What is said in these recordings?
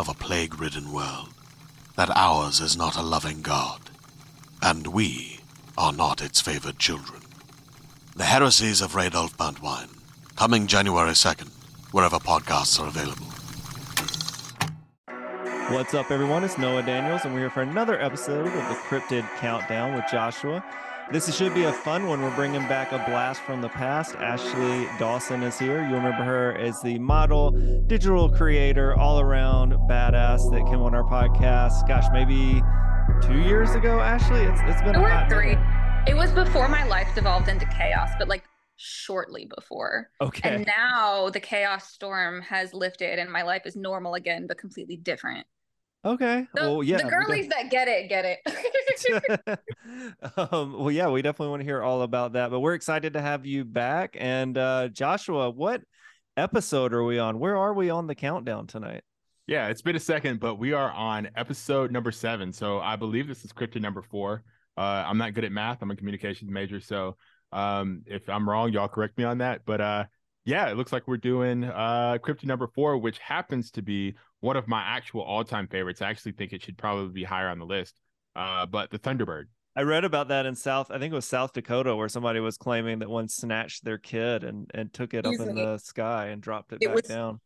of a plague ridden world that ours is not a loving God, and we are not its favored children. The Heresies of Radolf Burntwine, coming January 2nd, wherever podcasts are available. What's up, everyone? It's Noah Daniels, and we're here for another episode of the Cryptid Countdown with Joshua. This should be a fun one. We're bringing back a blast from the past. Ashley Dawson is here. You remember her as the model, digital creator, all around badass that came on our podcast. Gosh, maybe two years ago, Ashley. It's it's been or three. It was before my life devolved into chaos, but like shortly before. Okay. And now the chaos storm has lifted and my life is normal again, but completely different. Okay. The, well, yeah. The girlies that get it, get it. um, well, yeah, we definitely want to hear all about that. But we're excited to have you back. And uh, Joshua, what episode are we on? Where are we on the countdown tonight? Yeah, it's been a second, but we are on episode number seven. So I believe this is cryptid number four. Uh, I'm not good at math. I'm a communications major. So um, if I'm wrong, y'all correct me on that. But uh, yeah, it looks like we're doing uh, cryptid number four, which happens to be one of my actual all-time favorites. I actually think it should probably be higher on the list. Uh, but the Thunderbird. I read about that in South, I think it was South Dakota, where somebody was claiming that one snatched their kid and and took it Easily. up in the sky and dropped it, it back was, down.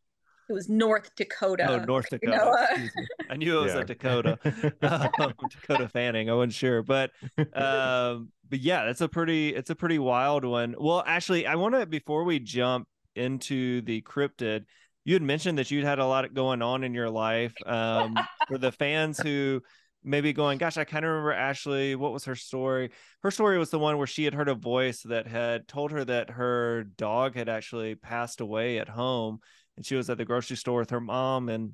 It was North Dakota. Oh, North Dakota. You know? I knew it was yeah. a Dakota. um, Dakota Fanning. I wasn't sure, but um, but yeah, it's a pretty it's a pretty wild one. Well, actually, I want to before we jump into the cryptid you had mentioned that you'd had a lot going on in your life. Um, for the fans who maybe going, gosh, I kind of remember Ashley. What was her story? Her story was the one where she had heard a voice that had told her that her dog had actually passed away at home, and she was at the grocery store with her mom and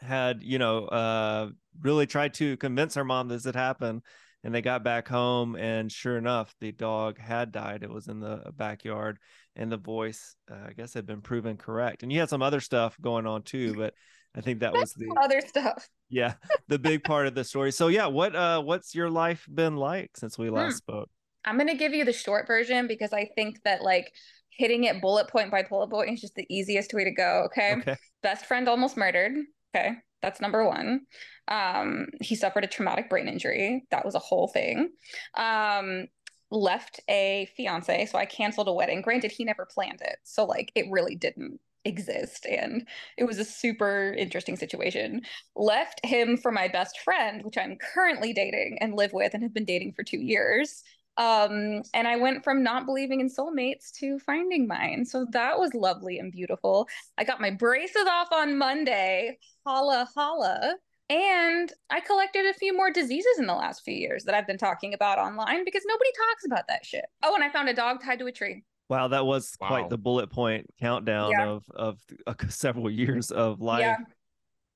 had, you know, uh, really tried to convince her mom this had happened. And they got back home, and sure enough, the dog had died. It was in the backyard and the voice uh, i guess had been proven correct. And you had some other stuff going on too but i think that was the other stuff. Yeah the big part of the story. So yeah what uh what's your life been like since we last hmm. spoke? I'm to give you the short version because i think that like hitting it bullet point by bullet point is just the easiest way to go okay, okay. best friend almost murdered okay? That's number one. Um he suffered a traumatic brain injury. That was a whole thing. Um left a fiance. So I canceled a wedding. Granted, he never planned it. So, like, it really didn't exist. And it was a super interesting situation. Left him for my best friend, which I'm currently dating and live with and have been dating for two years. Um, and I went from not believing in soulmates to finding mine. So that was lovely and beautiful. I got my braces off on Monday. Holla, holla. And I collected a few more diseases in the last few years that I've been talking about online because nobody talks about that shit. Oh, and I found a dog tied to a tree. Wow, that was wow. quite the bullet point countdown yeah. of of uh, several years of life. Yeah.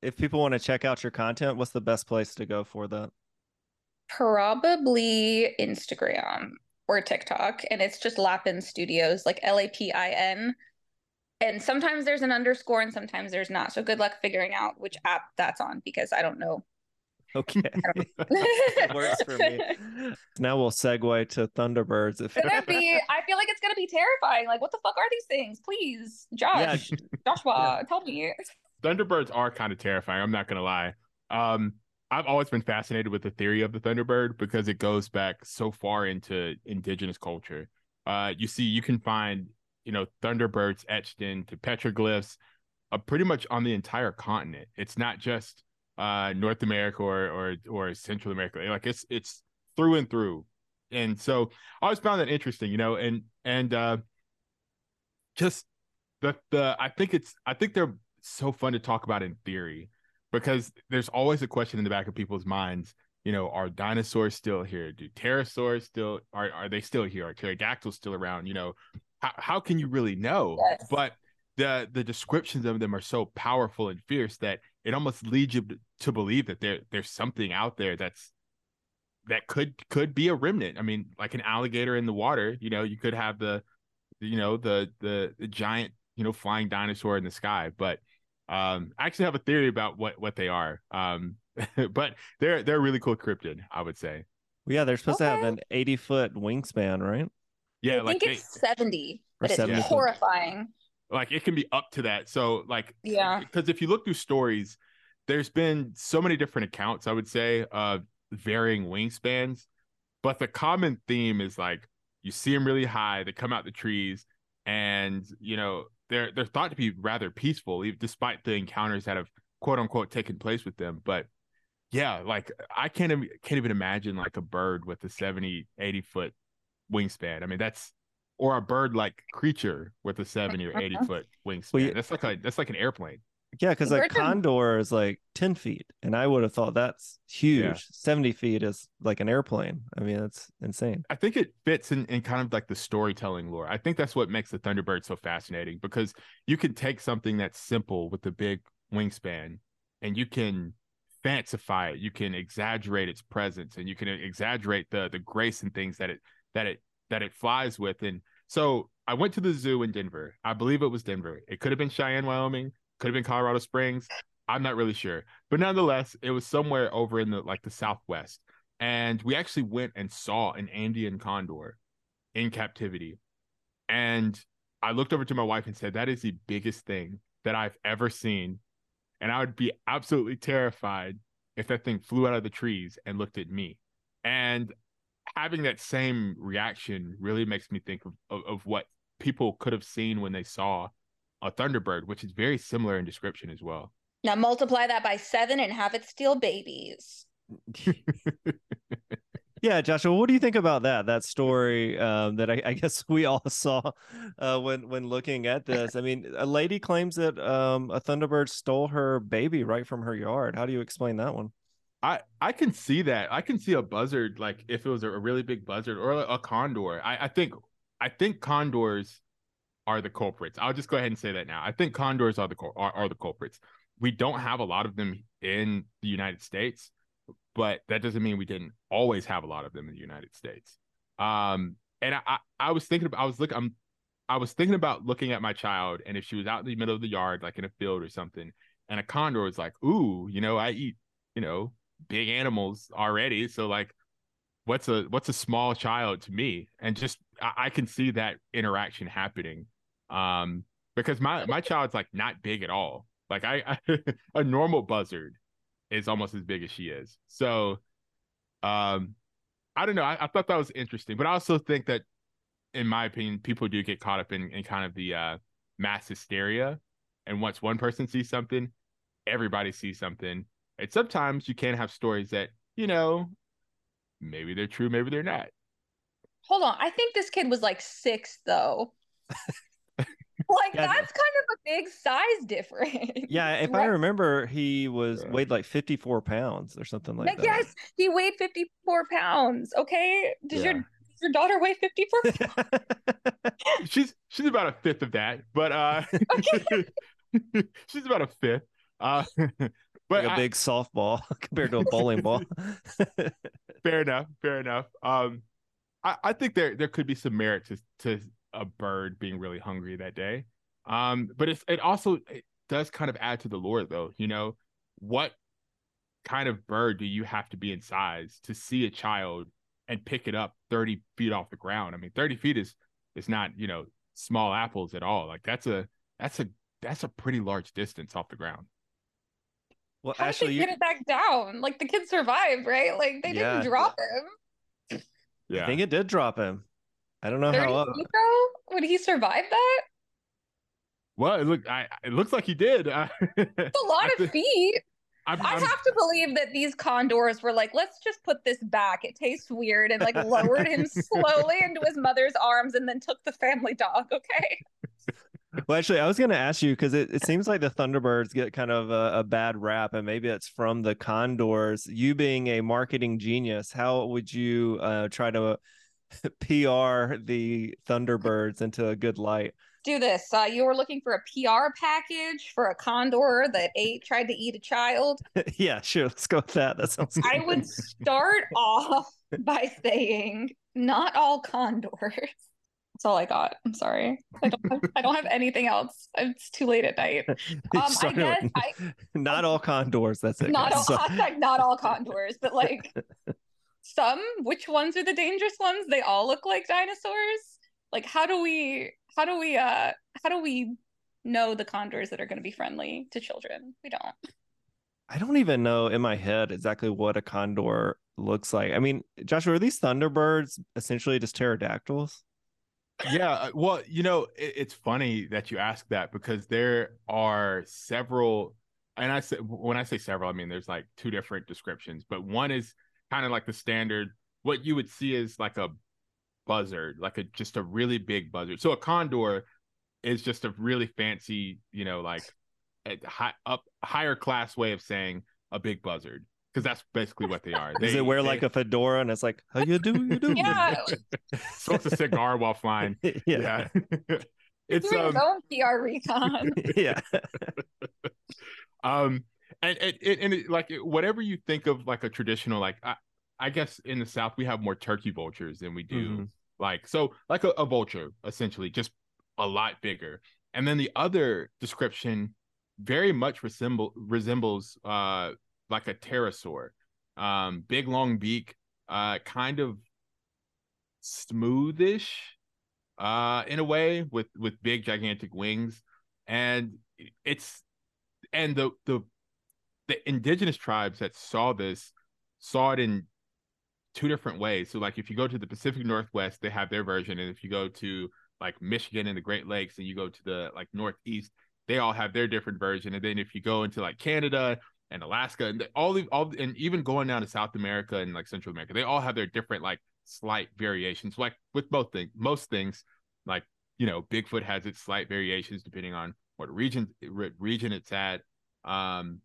if people want to check out your content, what's the best place to go for that? Probably Instagram or TikTok, and it's just Lapin Studios, like L A P I N. And sometimes there's an underscore and sometimes there's not. So good luck figuring out which app that's on because I don't know Okay. Works for me. Now we'll segue to Thunderbirds. If gonna be, I feel like it's gonna be terrifying. Like, what the fuck are these things? Please, Josh, yeah. Joshua, yeah. tell me. Thunderbirds are kind of terrifying. I'm not gonna lie. Um, I've always been fascinated with the theory of the Thunderbird because it goes back so far into indigenous culture. Uh, you see, you can find you know Thunderbirds etched into petroglyphs, uh, pretty much on the entire continent. It's not just uh, North America or or or Central America. Like it's it's through and through. And so I always found that interesting, you know, and and uh just the the I think it's I think they're so fun to talk about in theory because there's always a question in the back of people's minds. You know, are dinosaurs still here? Do pterosaurs still are are they still here? Are pterodactyls still around? You know, how how can you really know? Yes. But the the descriptions of them are so powerful and fierce that it almost leads you to believe that there there's something out there that's that could could be a remnant. I mean, like an alligator in the water, you know, you could have the you know the the, the giant you know flying dinosaur in the sky, but um, I actually have a theory about what what they are. Um, but they're they're really cool cryptid, I would say. Well, yeah, they're supposed okay. to have an 80 foot wingspan, right? Yeah, I like think it's they, 70, but it's 70. horrifying. Like it can be up to that. So like yeah. because if you look through stories there's been so many different accounts i would say of varying wingspans but the common theme is like you see them really high they come out the trees and you know they're they're thought to be rather peaceful despite the encounters that have quote unquote taken place with them but yeah like i can't can't even imagine like a bird with a 70 80 foot wingspan i mean that's or a bird like creature with a 70 or 80 foot wingspan. Well, yeah. That's like a that's like an airplane. Yeah, because like condor is like 10 feet, and I would have thought that's huge. Yeah. 70 feet is like an airplane. I mean, that's insane. I think it fits in, in kind of like the storytelling lore. I think that's what makes the Thunderbird so fascinating because you can take something that's simple with a big wingspan and you can fancify it. You can exaggerate its presence and you can exaggerate the the grace and things that it that it that it flies with. And so I went to the zoo in Denver. I believe it was Denver. It could have been Cheyenne, Wyoming, could have been Colorado Springs. I'm not really sure. But nonetheless, it was somewhere over in the like the southwest. And we actually went and saw an Andean condor in captivity. And I looked over to my wife and said, That is the biggest thing that I've ever seen. And I would be absolutely terrified if that thing flew out of the trees and looked at me. And having that same reaction really makes me think of, of, of what people could have seen when they saw a Thunderbird, which is very similar in description as well. Now multiply that by seven and have it steal babies. yeah, Joshua, what do you think about that? That story um, that I, I, guess we all saw uh, when when looking at this. I mean, a lady claims that um, a Thunderbird stole her baby right from her yard. How do you explain that one? I I can see that. I can see a buzzard like if it was a, really big buzzard or a, condor. I, I think I think condors are the culprits. I'll just go ahead and say that now. I think condors are the are, are the culprits. We don't have a lot of them in the United States, but that doesn't mean we didn't always have a lot of them in the United States. Um, and I, I, I was thinking about, I was looking, I'm, I was thinking about looking at my child, and if she was out in the middle of the yard, like in a field or something, and a condor was like, "Ooh, you know, I eat, you know, big animals already. So like, what's a what's a small child to me? And just I, I can see that interaction happening. Um, because my my child's like not big at all. Like I, I a normal buzzard is almost as big as she is. So, um, I don't know. I, I, thought that was interesting, but I also think that, in my opinion, people do get caught up in, in kind of the uh, mass hysteria, and once one person sees something, everybody sees something, and sometimes you can have stories that, you know, maybe they're true, maybe they're not. Hold on. I think this kid was like six, though. like yeah. that's kind of a big size difference. Yeah, if right? I remember, he was weighed like fifty four pounds or something like, like that. Yes, he weighed fifty four pounds. Okay, does yeah. your does your daughter weigh fifty four? she's she's about a fifth of that, but uh, she's about a fifth. Uh, But like a I, big softball compared to a bowling ball. fair enough. Fair enough. Um, I, I think there there could be some merit to to a bird being really hungry that day. Um, but it's it also it does kind of add to the lore though. You know, what kind of bird do you have to be in size to see a child and pick it up 30 feet off the ground? I mean, 30 feet is is not, you know, small apples at all. Like that's a that's a that's a pretty large distance off the ground. Well, How Ashley, did they get you... it back down? Like the kid survived, right? Like they yeah. didn't drop him. Yeah, I think it did drop him. I don't know how. Uh... Would he survive that? Well, it look, I, it looks like he did. it's a lot of feet. I'm, i I'm, have to believe that these condors were like, let's just put this back. It tastes weird, and like lowered him slowly into his mother's arms, and then took the family dog. Okay. Well, actually, I was going to ask you because it, it seems like the Thunderbirds get kind of a, a, bad rap, and maybe it's from the Condors. You being a marketing genius, how would you uh, try to PR the Thunderbirds into a good light? do this. Uh, you were looking for a PR package for a condor that ate tried to eat a child. yeah, sure. Let's go with that. That sounds. Good. I would start off by saying not all condors. That's all I got. I'm sorry. I don't. Have, I don't have anything else. It's too late at night. Um, I guess I, not all condors. That's it. Not all. Hashtag not all condors, but like some. Which ones are the dangerous ones? They all look like dinosaurs. Like, how do we how do we uh how do we know the condors that are going to be friendly to children? We don't. I don't even know in my head exactly what a condor looks like. I mean, Joshua, are these thunderbirds essentially just pterodactyls? Yeah uh, well you know it, it's funny that you ask that because there are several and i say when i say several i mean there's like two different descriptions but one is kind of like the standard what you would see is like a buzzard, like a just a really big buzzard. So a condor is just a really fancy, you know, like a high up higher class way of saying a big buzzard because that's basically what they are. They, Does it wear they, like a fedora and it's like how you do you do? Yeah, smokes a cigar while flying. Yeah, yeah. it's um, own PR recon. yeah. um, and and, and it, like whatever you think of like a traditional like I, I guess in the South we have more turkey vultures than we do mm-hmm. like so like a, a, vulture essentially, just a lot bigger. And then the other description very much resemble resembles uh like a pterosaur, um, big long beak, uh, kind of smoothish, uh, in a way with with big gigantic wings, and it's and the the the indigenous tribes that saw this saw it in two different ways. So like if you go to the Pacific Northwest, they have their version, and if you go to like Michigan and the Great Lakes, and you go to the like Northeast, they all have their different version. And then if you go into like Canada and Alaska and all the all and even going down to South America and like Central America, they all have their different like slight variations. Like with both things, most things, like you know, Bigfoot has its slight variations depending on what region region it's at. Um,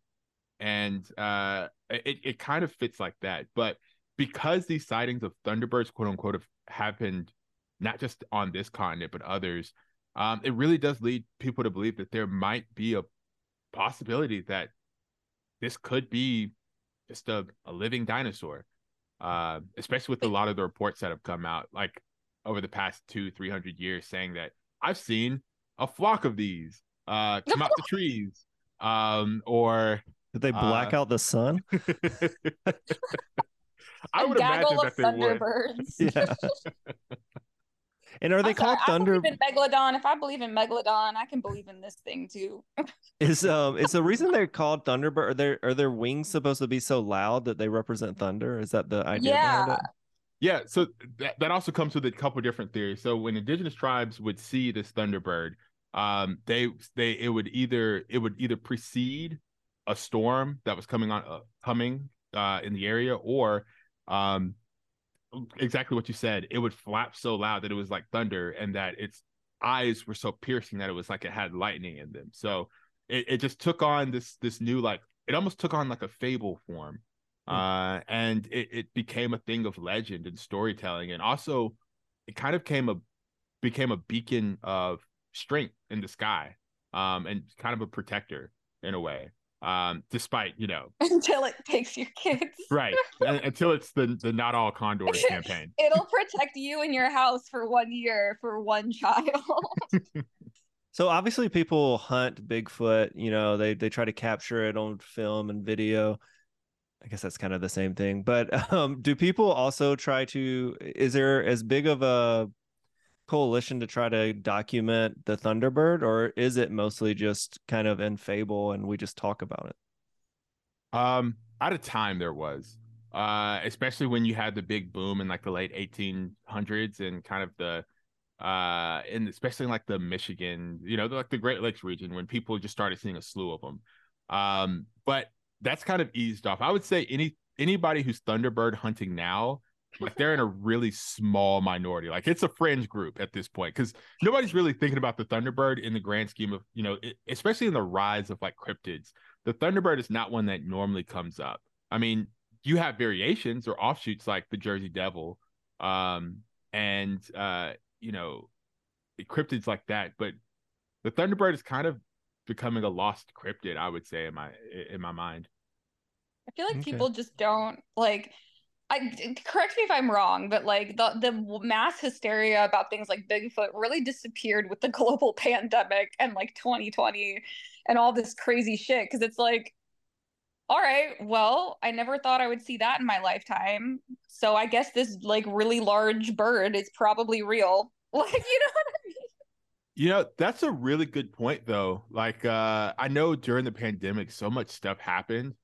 and uh, it it kind of fits like that, but because these sightings of Thunderbirds, quote unquote, have happened not just on this continent but others, um, it really does lead people to believe that there might be a possibility that this could be just a, a living dinosaur. Uh, especially with a lot of the reports that have come out, like over the past two, three hundred years, saying that I've seen a flock of these uh, come out the trees, um, or did they black uh, out the sun? I would imagine that they thunderbirds. would. Yeah. And are they called thunder? I believe in megalodon. If I believe in megalodon, I can believe in this thing too. is um is the reason they're called thunderbird? Are their are their wings supposed to be so loud that they represent thunder? Is that the idea? Yeah. Yeah, so that, that also comes with a couple different theories. So when indigenous tribes would see this thunderbird, um, they they it would either it would either precede a storm that was coming on uh, coming uh, in the area, or um exactly what you said. It would flap so loud that it was like thunder and that its eyes were so piercing that it was like it had lightning in them. So it, it just took on this this new like it almost took on like a fable form mm. uh and it, it became a thing of legend and storytelling and also it kind of came a became a beacon of strength in the sky um and kind of a protector in a way um, despite you know until it takes your kids. Right until it's the the not all condors campaign. It'll protect you and your house for one year for one child. So obviously people hunt bigfoot you know they they try to capture it on film and video. I guess that's kind of the same thing but um do people also try to is there as big of a coalition to try to document the Thunderbird, or is it mostly just kind of in fable and we just talk about it? Um, at a time there was, uh, especially when you had the big boom in like the late 1800s and kind of the uh and especially in like the michigan you know like the great lakes region when people just started seeing a slew of them um but that's kind of eased off i would say any anybody who's thunderbird hunting now like they're in a really small minority. Like it's a fringe group at this point because nobody's really thinking about the Thunderbird in the grand scheme of, you know, it, especially in the rise of like cryptids. The Thunderbird is not one that normally comes up. I mean, you have variations or offshoots like the Jersey Devil, um, and uh, you know, cryptids like that. But the Thunderbird is kind of becoming a lost cryptid, I would say, in my in my mind. I feel like okay. people just don't like I correct me if I'm wrong, but like the the mass hysteria about things like Bigfoot really disappeared with the global pandemic and like 2020 and all this crazy shit because it's like all right, well, I never thought I would see that in my lifetime. So I guess this like really large bird is probably real. Like, you know what I mean? You know, that's a really good point though. Like uh I know during the pandemic so much stuff happened.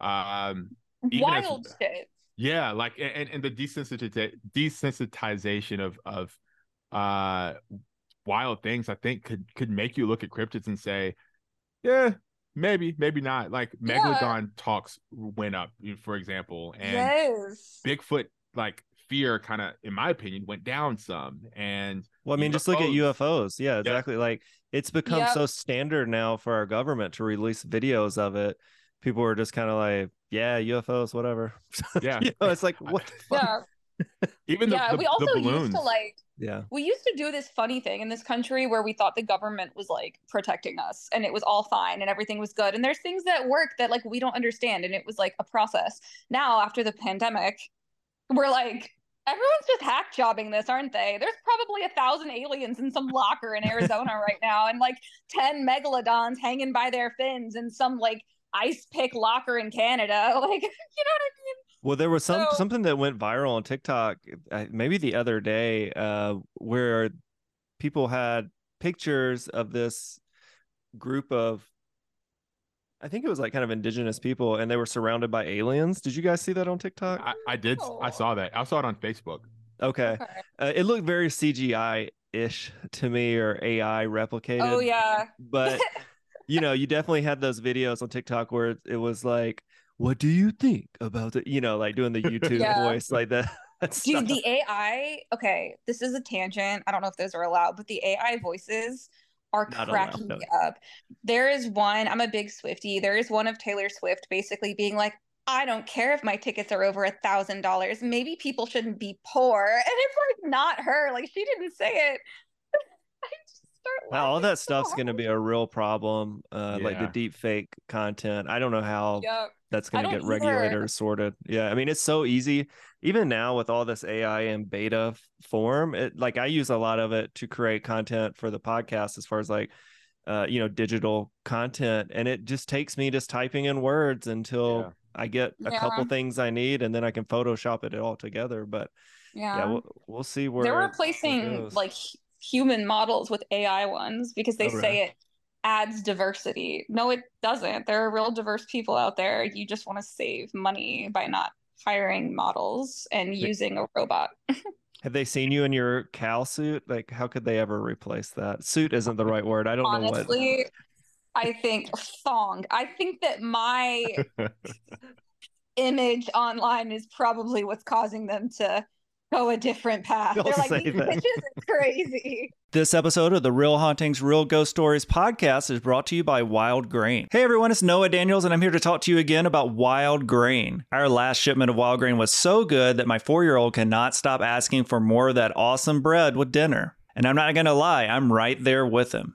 Um wild as, shit yeah, like and, and the desensitization of of uh wild things, I think could could make you look at cryptids and say, yeah, maybe, maybe not. Like Megalodon yeah. talks went up, for example, and yes. Bigfoot like fear kind of in my opinion went down some and well i mean UFOs, just look at ufos yeah exactly yeah. like it's become yep. so standard now for our government to release videos of it people were just kind of like yeah, UFOs, whatever. Yeah, you know, it's like what? The fuck? Yeah. Even the, yeah, the, we also used to like yeah we used to do this funny thing in this country where we thought the government was like protecting us and it was all fine and everything was good and there's things that work that like we don't understand and it was like a process now after the pandemic we're like everyone's just hack jobbing this aren't they there's probably a thousand aliens in some locker in arizona right now and like 10 megalodons hanging by their fins and some like ice pick locker in Canada. Like, you know what I mean? Well, there was some so, something that went viral on TikTok, uh, maybe the other day, uh, where people had pictures of this group of, I think it was like kind of indigenous people, and they were surrounded by aliens. Did you guys see that on TikTok? I, I did. Oh. I saw that. I saw it on Facebook. Okay, okay. Uh, it looked very CGI ish to me, or AI replicated. Oh yeah, but. you know, you definitely had those videos on TikTok where it, was like, "What do you think about it?" You know, like doing the YouTube yeah. voice like that. Dude, the AI. Okay, this is a tangent. I don't know if those are allowed, but the AI voices are Not cracking allowed, no. me up. There is one. I'm a big Swiftie. There is one of Taylor Swift basically being like, I don't care if my tickets are over a thousand dollars. Maybe people shouldn't be poor. And it's like not her. Like she didn't say it. Wow, all that stuff's going to be a real problem. Uh, yeah. Like the deep fake content. I don't know how yep. that's going to get regulated or sorted. Yeah, I mean it's so easy. Even now with all this AI and beta form, it like I use a lot of it to create content for the podcast as far as like uh, you know, digital content, and it just takes me just typing in words until yeah. I get a yeah. couple things I need, and then I can Photoshop it all together. But yeah, yeah we'll, we'll see where they're replacing like human models with AI ones because they oh, say it adds diversity. No, it doesn't. There are real diverse people out there. You just want to save money by not hiring models and using a robot. Have they seen you in your cow suit? Like, how could they ever replace that? Suit isn't the right word. I don't Honestly, know what. I think thong. I think that my image online is probably what's causing them to go a different path. They're like, these bitches are crazy. This episode of the Real Hauntings, Real Ghost Stories podcast is brought to you by Wild Grain. Hey everyone, it's Noah Daniels, and I'm here to talk to you again about Wild Grain. Our last shipment of Wild Grain was so good that my four year old cannot stop asking for more of that awesome bread with dinner. And I'm not gonna lie, I'm right there with him.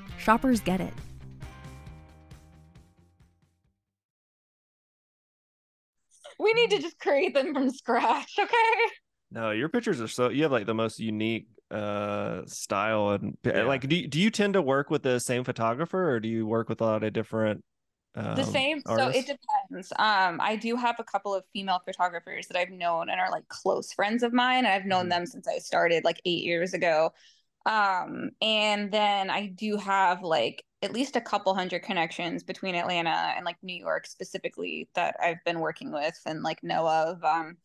Shoppers get it. We need to just create them from scratch, okay? No, your pictures are so you have like the most unique uh style and yeah. like do you, do you tend to work with the same photographer or do you work with a lot of different um, the same artists? so it depends um i do have a couple of female photographers that i've known and are like close friends of mine i've known mm-hmm. them since i started like eight years ago um and then i do have like at least a couple hundred connections between atlanta and like new york specifically that i've been working with and like know of. Um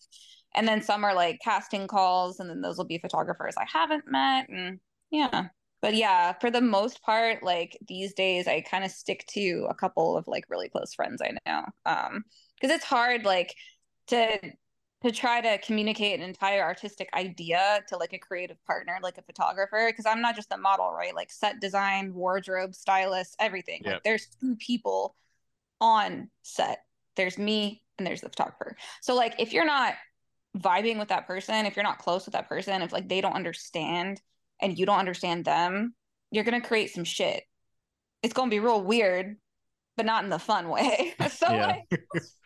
and then some are like casting calls and then those will be photographers i haven't met and yeah. But yeah for the most part like these days i kind of stick to a couple of like really close friends i know. Um because it's hard like to to try to communicate an entire artistic idea to like a creative partner like a photographer because i'm not just a model right like set design wardrobe stylist everything yep. like there's two people on set there's me and there's the photographer so like if you're not vibing with that person, if you're not close with that person, if like they don't understand and you don't understand them, you're gonna create some shit. It's gonna be real weird, but not in the fun way. so like,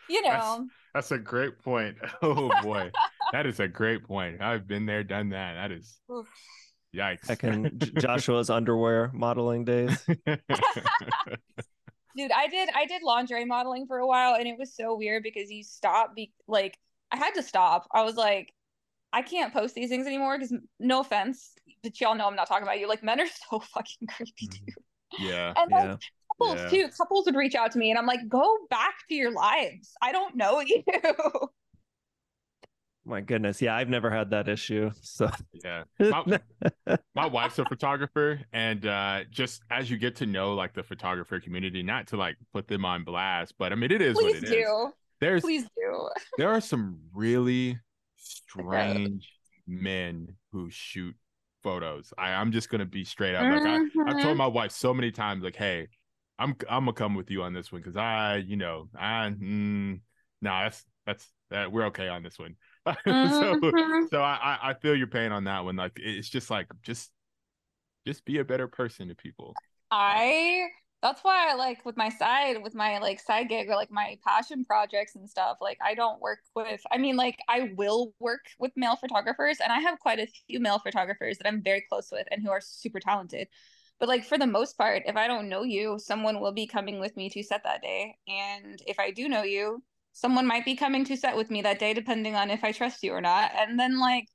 you know. That's, that's, a great point. Oh boy. that is a great point. I've been there, done that. That is yikes. Back in Joshua's underwear modeling days. Dude, I did I did lingerie modeling for a while and it was so weird because you stop be like I had to stop. I was like, I can't post these things anymore because no offense, but y'all know I'm not talking about you. Like men are so fucking creepy, mm-hmm. dude. Yeah. And like yeah. Couples yeah. too. Couples would reach out to me and I'm like, go back to your lives. I don't know you. My goodness. Yeah, I've never had that issue. So yeah. My, my wife's a photographer. And uh just as you get to know like the photographer community, not to like put them on blast, but I mean it is Please what it do. is there's please do. there are some really strange men who shoot photos. I, I'm just gonna be straight up. Like mm-hmm. I, have told my wife so many times, like, hey, I'm I'm gonna come with you on this one because I, you know, I mm, nah, that's that's that we're okay on this one. Mm-hmm. so so I I feel your pain on that one. Like it's just like just just be a better person to people. I that's why I like with my side with my like side gig or like my passion projects and stuff like I don't work with I mean like I will work with male photographers and I have quite a few male photographers that I'm very close with and who are super talented but like for the most part if I don't know you someone will be coming with me to set that day and if I do know you someone might be coming to set with me that day depending on if I trust you or not and then like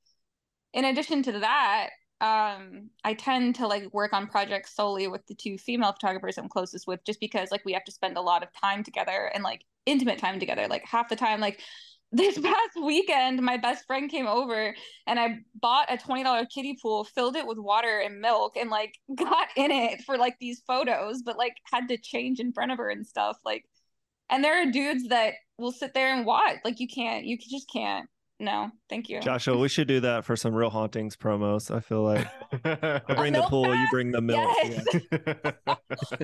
in addition to that um I tend to like work on projects solely with the two female photographers I'm closest with just because like we have to spend a lot of time together and like intimate time together. Like half the time like this past weekend my best friend came over and I bought a $20 kiddie pool, filled it with water and milk and like got in it for like these photos but like had to change in front of her and stuff like and there are dudes that will sit there and watch like you can't you just can't no, thank you. Joshua, we should do that for some real hauntings promos. I feel like I bring the pool, you bring the milk. Yes. Yeah.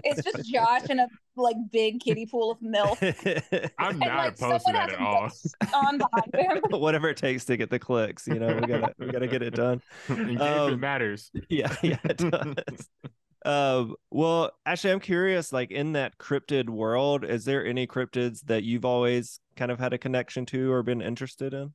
it's just Josh in a like big kiddie pool of milk. I'm not like, opposed to that at all. On behind him. Whatever it takes to get the clicks, you know, we gotta we gotta get it done. Engagement um, matters. Yeah, yeah, it does. Um, well, actually, I'm curious. Like in that cryptid world, is there any cryptids that you've always kind of had a connection to or been interested in?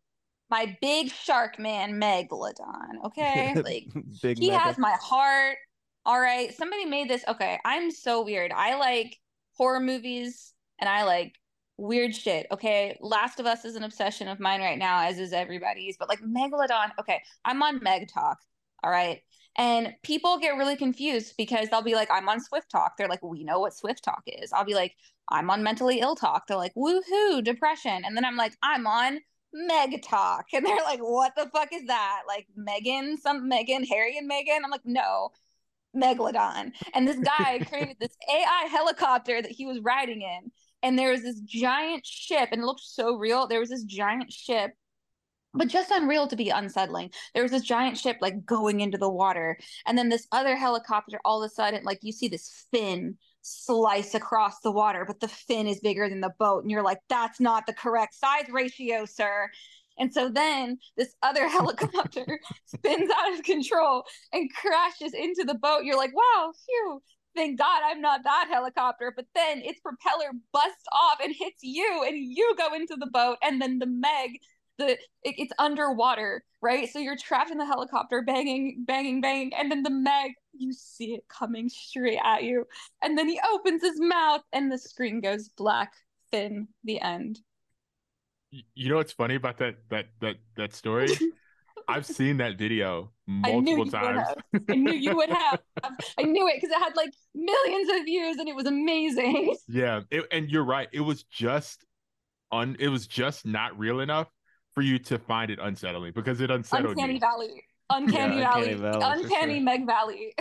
My big shark man megalodon okay? Like big he mega. has my heart. All right somebody made this okay i'm so weird. I like horror movies and i like weird shit okay? Last of us is an obsession of mine right now as is everybody's but like megalodon okay i'm on meg talk all right? And people get really confused because they'll be like i'm on swift talk. They're like we know what swift talk is. I'll be like i'm on mentally ill talk. They're like woohoo depression. And then i'm like i'm on Meg Talk. And they're like, what the fuck is that? Like Megan, some Megan, Harry and Megan. I'm like, no, Megalodon. And this guy created this AI helicopter that he was riding in. And there was this giant ship, and it looked so real. There was this giant ship but just unreal to be unsettling. There was this giant ship like going into the water, and then this other helicopter. All of a sudden, like you see this fin slice across the water, but the fin is bigger than the boat. And you're like, that's not the correct size ratio, sir. And so then this other helicopter spins out of control and crashes into the boat. You're like, wow, phew, thank God I'm not that helicopter. But then its propeller busts off and hits you, and you go into the boat. And then the Meg the it, it's underwater, right? So you're trapped in the helicopter, banging, banging, banging, and then the Meg, you see it coming straight at you, and then he opens his mouth, and the screen goes black. Fin. The end. You know what's funny about that that that that story? I've seen that video multiple I times. I knew you would have. I knew it because it had like millions of views and it was amazing. Yeah, it, and you're right. It was just un. It was just not real enough for you to find it unsettling because it unsettled Uncanny you. Valley. Uncanny yeah, Valley. Uncanny, Valley, Uncanny sure. Meg Valley.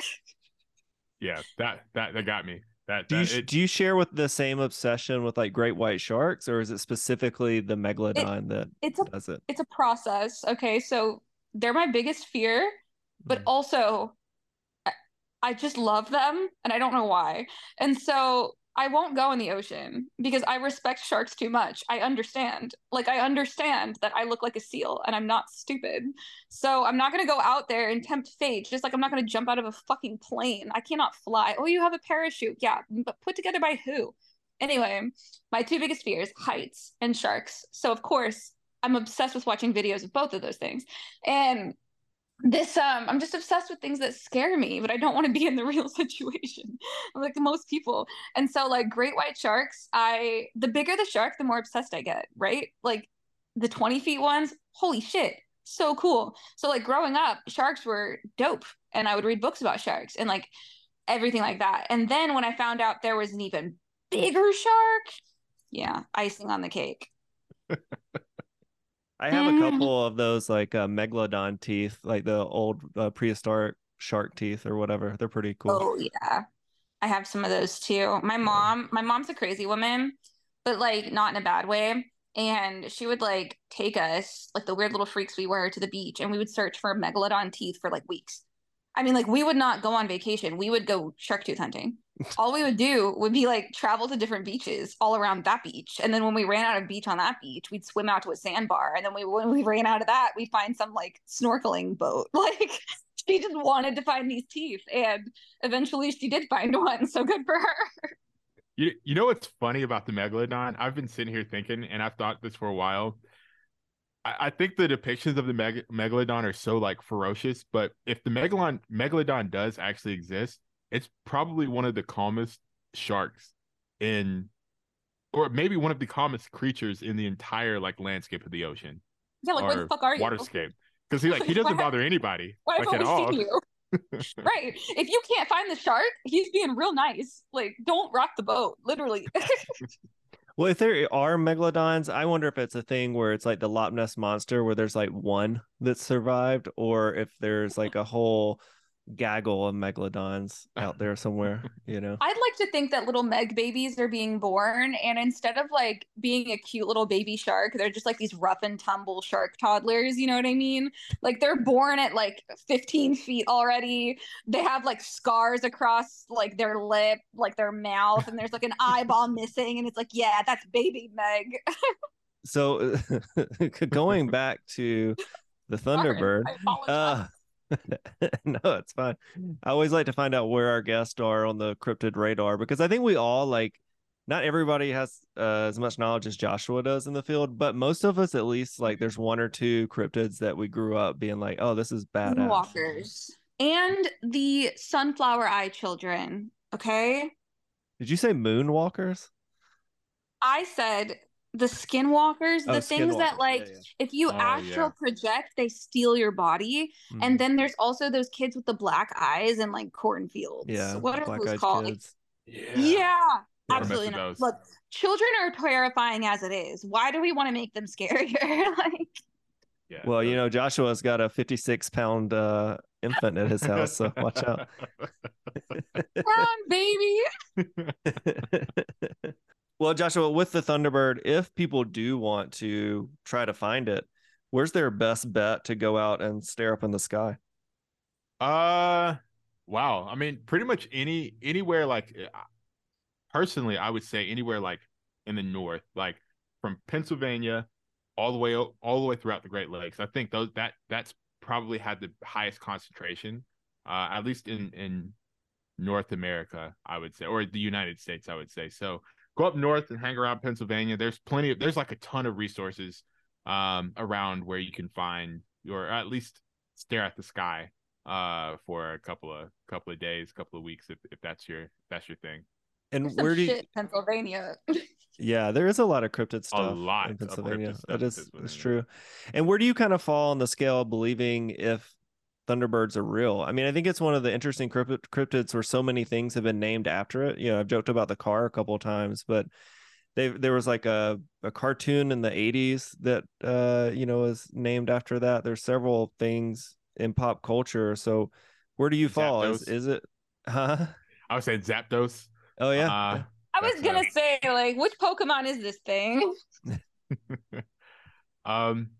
yeah, that that that got me. That, do that, you it, do you share with the same obsession with like great white sharks, or is it specifically the megalodon it, that it's a, does it? It's a process. Okay, so they're my biggest fear, but mm. also I, I just love them, and I don't know why. And so I won't go in the ocean because I respect sharks too much. I understand. Like I understand that I look like a seal and I'm not stupid. So I'm not going to go out there and tempt fate just like I'm not going to jump out of a fucking plane. I cannot fly. Oh, you have a parachute. Yeah, but put together by who? Anyway, my two biggest fears, heights and sharks. So of course, I'm obsessed with watching videos of both of those things. And this um i'm just obsessed with things that scare me but i don't want to be in the real situation like most people. And so like great white sharks i the bigger the shark the more obsessed i get right? Like the 20 feet ones holy shit so cool. So like growing up sharks were dope and i would read books about sharks and like everything like that. And then when i found out there was an even bigger shark yeah icing on the cake I have a mm. couple of those like uh, megalodon teeth, like the old uh, prehistoric shark teeth or whatever. They're pretty cool. Oh yeah, I have some of those too. My mom, my mom's a crazy woman, but like not in a bad way. And she would like take us, like the weird little freaks we were, to the beach, and we would search for megalodon teeth for like weeks. I mean, like we would not go on vacation. We would go shark tooth hunting all we would do would be like travel to different beaches all around that beach and then when we ran out of beach on that beach we'd swim out to a sandbar and then we when we ran out of that we'd find some like snorkeling boat. Like she just wanted to find these teeth and eventually she did find one so good for her. You, you know what's funny about the megalodon? I've been sitting here thinking and i've thought this for a while. I, think the depictions of the meg- megalodon are so like ferocious but if the megalodon megalodon does actually exist it's probably one of the calmest sharks in or maybe one of the calmest creatures in the entire like landscape of the ocean. Yeah, like where the fuck are you? Waterscape. because he like he doesn't bother anybody Why like at all. right. If you can't find the shark, he's being real nice. Like, don't rock the boat, literally. well, if there are megalodons, I wonder if it's a thing where it's like the Loch Ness monster, where there's like one that survived, or if there's like a whole gaggle of megalodons out there somewhere, you know. I'd like to think that little meg babies are being born and instead of like being a cute little baby shark, they're just like these rough and tumble shark toddlers, you know what I mean? Like they're born at like 15 feet already. They have like scars across like their lip, like their mouth, and there's like an eyeball missing and it's like, yeah, that's baby Meg. so going back to the Thunderbird, uh, no, it's fine. I always like to find out where our guests are on the cryptid radar because I think we all like not everybody has uh, as much knowledge as Joshua does in the field, but most of us at least like there's one or two cryptids that we grew up being like, oh, this is badass. Walkers and the sunflower eye children. Okay. Did you say moonwalkers? I said the skinwalkers, oh, the things that like yeah, yeah. if you oh, astral yeah. project, they steal your body. Mm. And mm-hmm. then there's also those kids with the black eyes and like cornfields. Yeah. What are those called? Like, yeah. Absolutely not. Look, children are terrifying as it is. Why do we want to make them scarier? like yeah, well, you know, Joshua's got a 56 pound uh, infant at his house, so watch out. Run, baby. Well, Joshua, with the Thunderbird, if people do want to try to find it, where's their best bet to go out and stare up in the sky? Uh, wow. I mean, pretty much any anywhere. Like, eh, personally, I would say anywhere like in the north, like from Pennsylvania all the way all the way throughout the Great Lakes. I think those that that's probably had the highest concentration, uh, at least in in North America, I would say, or the United States, I would say. So go up north and hang around Pennsylvania. There's plenty of there's like a ton of resources um, around where you can find or at least stare at the sky uh, for a couple of couple of days, couple of weeks if, if that's your if that's your thing. And where do you... Pennsylvania? yeah, there is a lot of cryptid stuff a lot in Pennsylvania. That is it's true. And where do you kind of fall on the scale of believing if Thunderbirds are real. I mean, I think it's one of the interesting cryptids where so many things have been named after it. You know, I've joked about the car a couple of times, but they there was like a, a cartoon in the 80s that uh, you know, is named after that. There's several things in pop culture. So where do you fall? Is is it huh? I would say Zapdos. Oh yeah. Uh, I was gonna uh... say, like, which Pokemon is this thing? um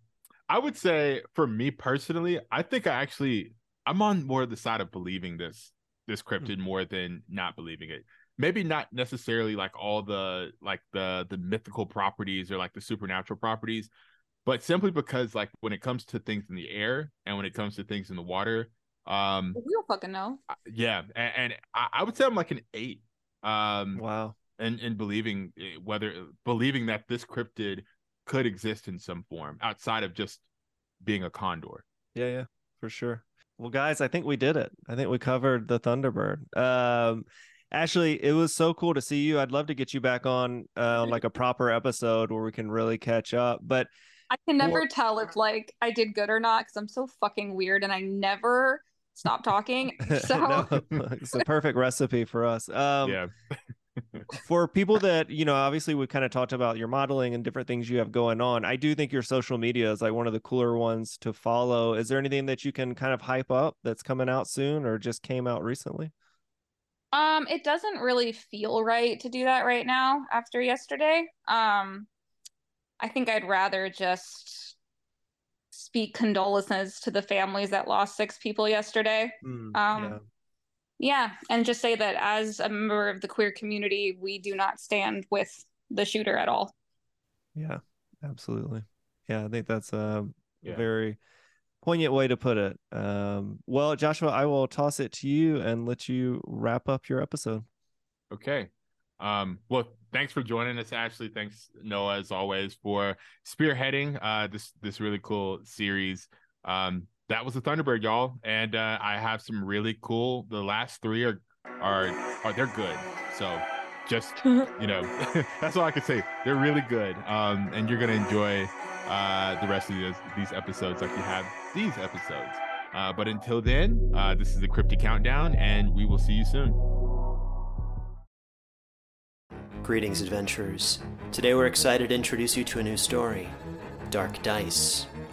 I would say for me personally, I think I actually I'm on more the side of believing this this cryptid mm-hmm. more than not believing it. Maybe not necessarily like all the like the the mythical properties or like the supernatural properties, but simply because like when it comes to things in the air and when it comes to things in the water, um we don't fucking know. Yeah, and, and I, I, would say I'm like an eight. Um wow. And and believing eh, whether believing that this cryptid could exist in some form outside of just being a condor. Yeah, yeah, for sure. Well, guys, I think we did it. I think we covered the Thunderbird. Um, Ashley, it was so cool to see you. I'd love to get you back on uh, on like a proper episode where we can really catch up. But I can never or... tell if like I did good or not because I'm so fucking weird and I never stop talking. So no, it's a perfect recipe for us. Um, yeah for people that you know obviously we kind of talked about your modeling and different things you have going on i do think your social media is like one of the cooler ones to follow. Is there anything that you can kind of hype up that's coming out soon or just came out recently? Um it doesn't really feel right to do that right now after yesterday. Um i think i'd rather just speak condolences to the families that lost six people yesterday. Mm, um yeah yeah, and just say that as a member of the queer community, we do not stand with the shooter at all. Yeah, absolutely. Yeah, I think that's a yeah. very poignant way to put it. Um, well, Joshua, I will toss it to you and let you wrap up your episode. Okay. Um, well, thanks for joining us, Ashley. Thanks, Noah, as always, for spearheading uh, this this really cool series. Um, that was the Thunderbird, y'all. And uh, I have some really cool. The last three are are are they're good. So just you know, that's all I can say. They're really good. Um, and you're gonna enjoy uh, the rest of these, these episodes like you have these episodes. Uh, but until then, uh, this is the Cryptid Countdown, and we will see you soon. Greetings, adventurers. Today we're excited to introduce you to a new story Dark Dice,